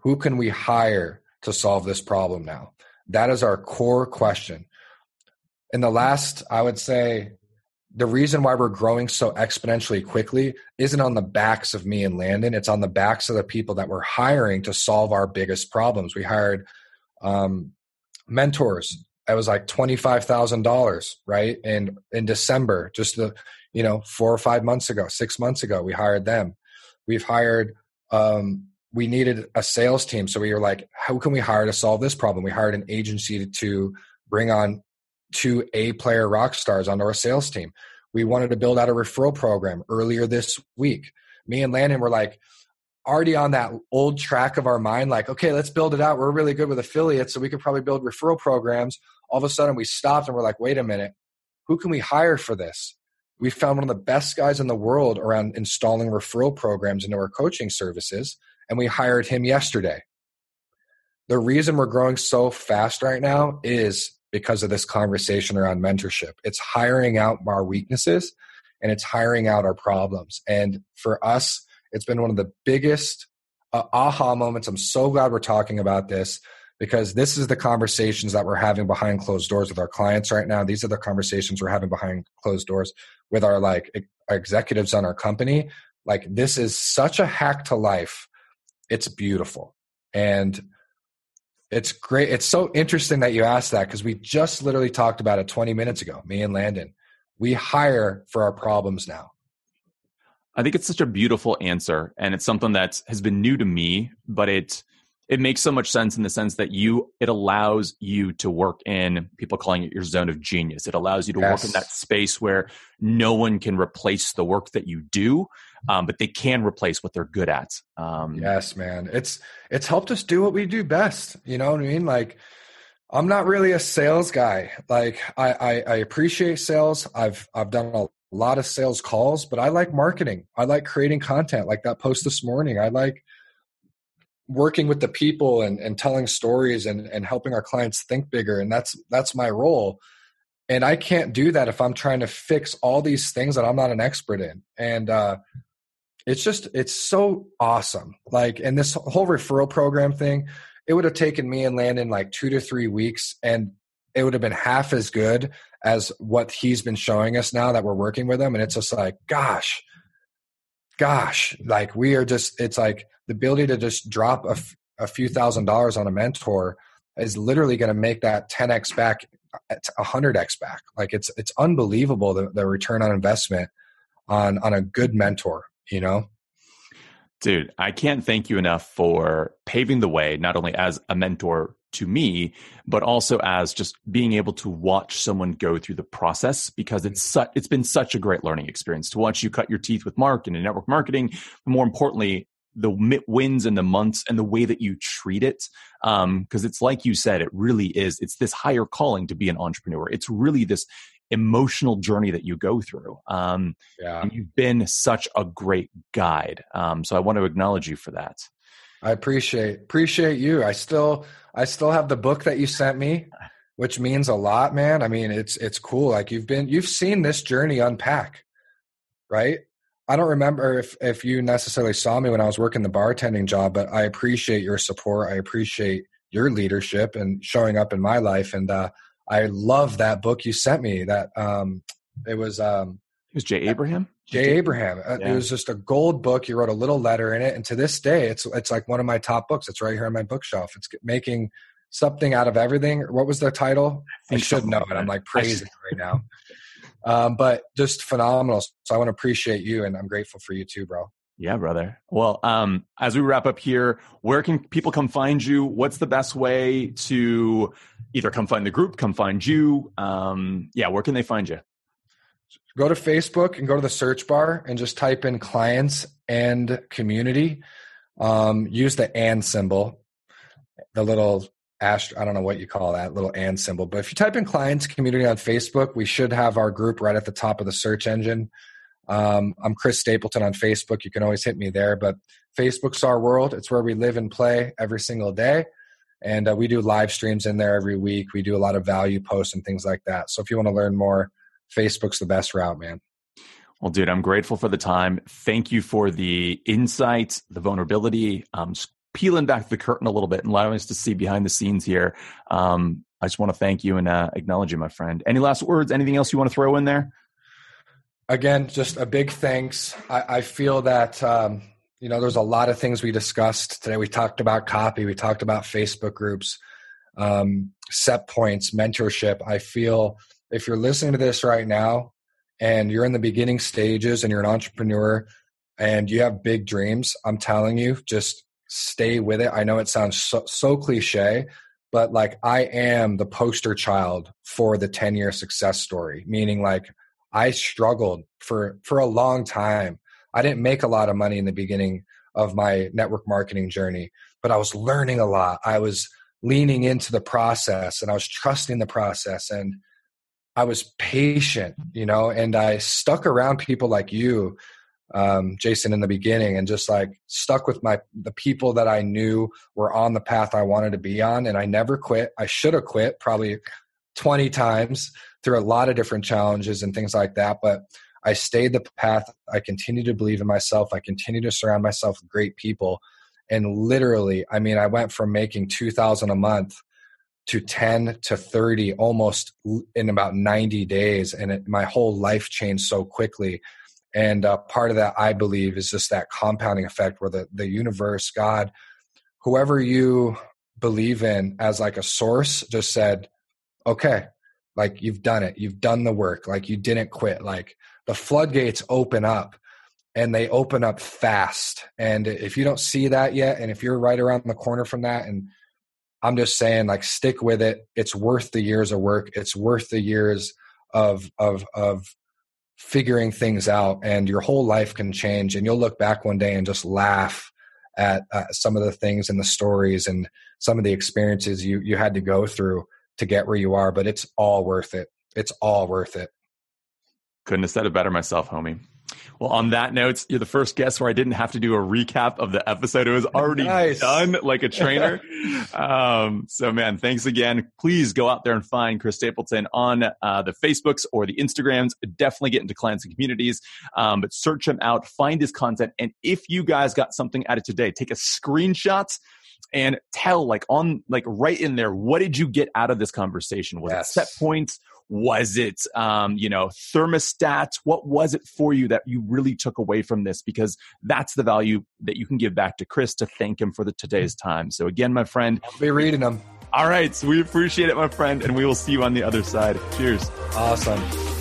Who can we hire to solve this problem now? That is our core question in the last, I would say, the reason why we're growing so exponentially quickly isn't on the backs of me and Landon. It's on the backs of the people that we're hiring to solve our biggest problems. We hired um, mentors. It was like twenty five thousand dollars, right? And in December, just the you know four or five months ago, six months ago, we hired them. We've hired um, we needed a sales team. So we were like, how can we hire to solve this problem? We hired an agency to bring on two A player rock stars onto our sales team. We wanted to build out a referral program earlier this week. Me and Landon were like, already on that old track of our mind, like, okay, let's build it out. We're really good with affiliates, so we could probably build referral programs. All of a sudden, we stopped and we're like, wait a minute, who can we hire for this? We found one of the best guys in the world around installing referral programs into our coaching services, and we hired him yesterday. The reason we're growing so fast right now is because of this conversation around mentorship. It's hiring out our weaknesses and it's hiring out our problems. And for us, it's been one of the biggest uh, aha moments. I'm so glad we're talking about this because this is the conversations that we're having behind closed doors with our clients right now. These are the conversations we're having behind closed doors with our like our executives on our company. Like this is such a hack to life. It's beautiful. And it's great. It's so interesting that you asked that because we just literally talked about it 20 minutes ago, me and Landon. We hire for our problems now. I think it's such a beautiful answer, and it's something that has been new to me, but it it makes so much sense in the sense that you it allows you to work in people calling it your zone of genius. It allows you to yes. work in that space where no one can replace the work that you do, um, but they can replace what they're good at. Um, yes, man, it's it's helped us do what we do best. You know what I mean? Like I'm not really a sales guy. Like I, I, I appreciate sales. I've I've done a a lot of sales calls, but I like marketing. I like creating content like that post this morning. I like working with the people and, and telling stories and, and helping our clients think bigger. And that's that's my role. And I can't do that if I'm trying to fix all these things that I'm not an expert in. And uh, it's just it's so awesome. Like and this whole referral program thing, it would have taken me and Landon like two to three weeks and it would have been half as good as what he's been showing us now that we're working with him and it's just like gosh gosh like we are just it's like the ability to just drop a, f- a few thousand dollars on a mentor is literally going to make that 10x back uh, 100x back like it's it's unbelievable the, the return on investment on on a good mentor you know Dude, I can't thank you enough for paving the way, not only as a mentor to me, but also as just being able to watch someone go through the process because it's su- it's been such a great learning experience to watch you cut your teeth with Mark and in network marketing. But more importantly, the wins and the months and the way that you treat it because um, it's like you said it really is it's this higher calling to be an entrepreneur it's really this emotional journey that you go through um, yeah. you've been such a great guide um, so i want to acknowledge you for that i appreciate appreciate you i still I still have the book that you sent me, which means a lot, man. I mean, it's it's cool. Like you've been you've seen this journey unpack, right? I don't remember if if you necessarily saw me when I was working the bartending job, but I appreciate your support. I appreciate your leadership and showing up in my life. And uh, I love that book you sent me. That um, it was um, it was Jay Abraham. Jay Abraham. Uh, yeah. It was just a gold book. You wrote a little letter in it, and to this day, it's it's like one of my top books. It's right here on my bookshelf. It's making something out of everything. What was the title? I, I should know it. I'm like praising it right now. (laughs) Um, but just phenomenal. So I want to appreciate you, and I'm grateful for you too, bro. Yeah, brother. Well, um, as we wrap up here, where can people come find you? What's the best way to either come find the group, come find you? Um, yeah, where can they find you? go to Facebook and go to the search bar and just type in clients and community. Um, use the and symbol, the little I don't know what you call that little and symbol. But if you type in clients community on Facebook, we should have our group right at the top of the search engine. Um, I'm Chris Stapleton on Facebook. You can always hit me there. But Facebook's our world. It's where we live and play every single day. And uh, we do live streams in there every week. We do a lot of value posts and things like that. So if you want to learn more, Facebook's the best route, man. Well, dude, I'm grateful for the time. Thank you for the insights, the vulnerability, um, peeling back the curtain a little bit and allowing us to see behind the scenes here. Um, I just want to thank you and uh, acknowledge you, my friend. Any last words? Anything else you want to throw in there? Again, just a big thanks. I, I feel that um, you know there's a lot of things we discussed today. We talked about copy. We talked about Facebook groups, um, set points, mentorship. I feel if you're listening to this right now and you're in the beginning stages and you're an entrepreneur, and you have big dreams, I'm telling you, just stay with it. I know it sounds so, so cliche, but like I am the poster child for the 10 year success story, meaning like I struggled for for a long time. I didn't make a lot of money in the beginning of my network marketing journey, but I was learning a lot. I was leaning into the process and I was trusting the process and I was patient, you know, and I stuck around people like you, um, Jason, in the beginning, and just like stuck with my the people that I knew were on the path I wanted to be on, and I never quit. I should have quit probably twenty times through a lot of different challenges and things like that, but I stayed the path. I continue to believe in myself. I continue to surround myself with great people, and literally, I mean, I went from making two thousand a month to 10 to 30 almost in about 90 days and it, my whole life changed so quickly and uh, part of that i believe is just that compounding effect where the, the universe god whoever you believe in as like a source just said okay like you've done it you've done the work like you didn't quit like the floodgates open up and they open up fast and if you don't see that yet and if you're right around the corner from that and I'm just saying, like, stick with it. It's worth the years of work. It's worth the years of of of figuring things out, and your whole life can change. And you'll look back one day and just laugh at uh, some of the things and the stories and some of the experiences you you had to go through to get where you are. But it's all worth it. It's all worth it. Couldn't have said it better myself, homie. Well, on that note, you're the first guest where I didn't have to do a recap of the episode. It was already nice. done like a trainer. (laughs) um, so, man, thanks again. Please go out there and find Chris Stapleton on uh, the Facebooks or the Instagrams. Definitely get into clients and communities, um, but search him out, find his content. And if you guys got something out of today, take a screenshot and tell like on like right in there what did you get out of this conversation was yes. it set points was it, um, you know, thermostats? What was it for you that you really took away from this? Because that's the value that you can give back to Chris to thank him for the today's time. So again, my friend, I'll be reading them. All right, so we appreciate it, my friend, and we will see you on the other side. Cheers. Awesome.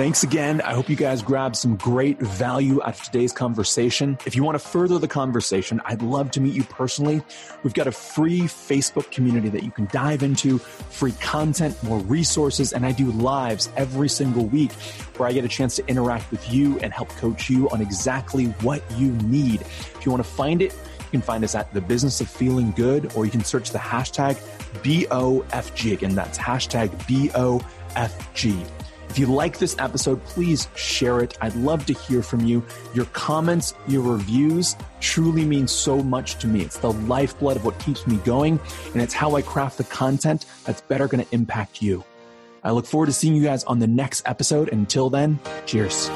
Thanks again. I hope you guys grabbed some great value out of today's conversation. If you want to further the conversation, I'd love to meet you personally. We've got a free Facebook community that you can dive into, free content, more resources, and I do lives every single week where I get a chance to interact with you and help coach you on exactly what you need. If you want to find it, you can find us at the business of feeling good, or you can search the hashtag BOFG. Again, that's hashtag BOFG. If you like this episode, please share it. I'd love to hear from you. Your comments, your reviews truly mean so much to me. It's the lifeblood of what keeps me going, and it's how I craft the content that's better going to impact you. I look forward to seeing you guys on the next episode. Until then, cheers.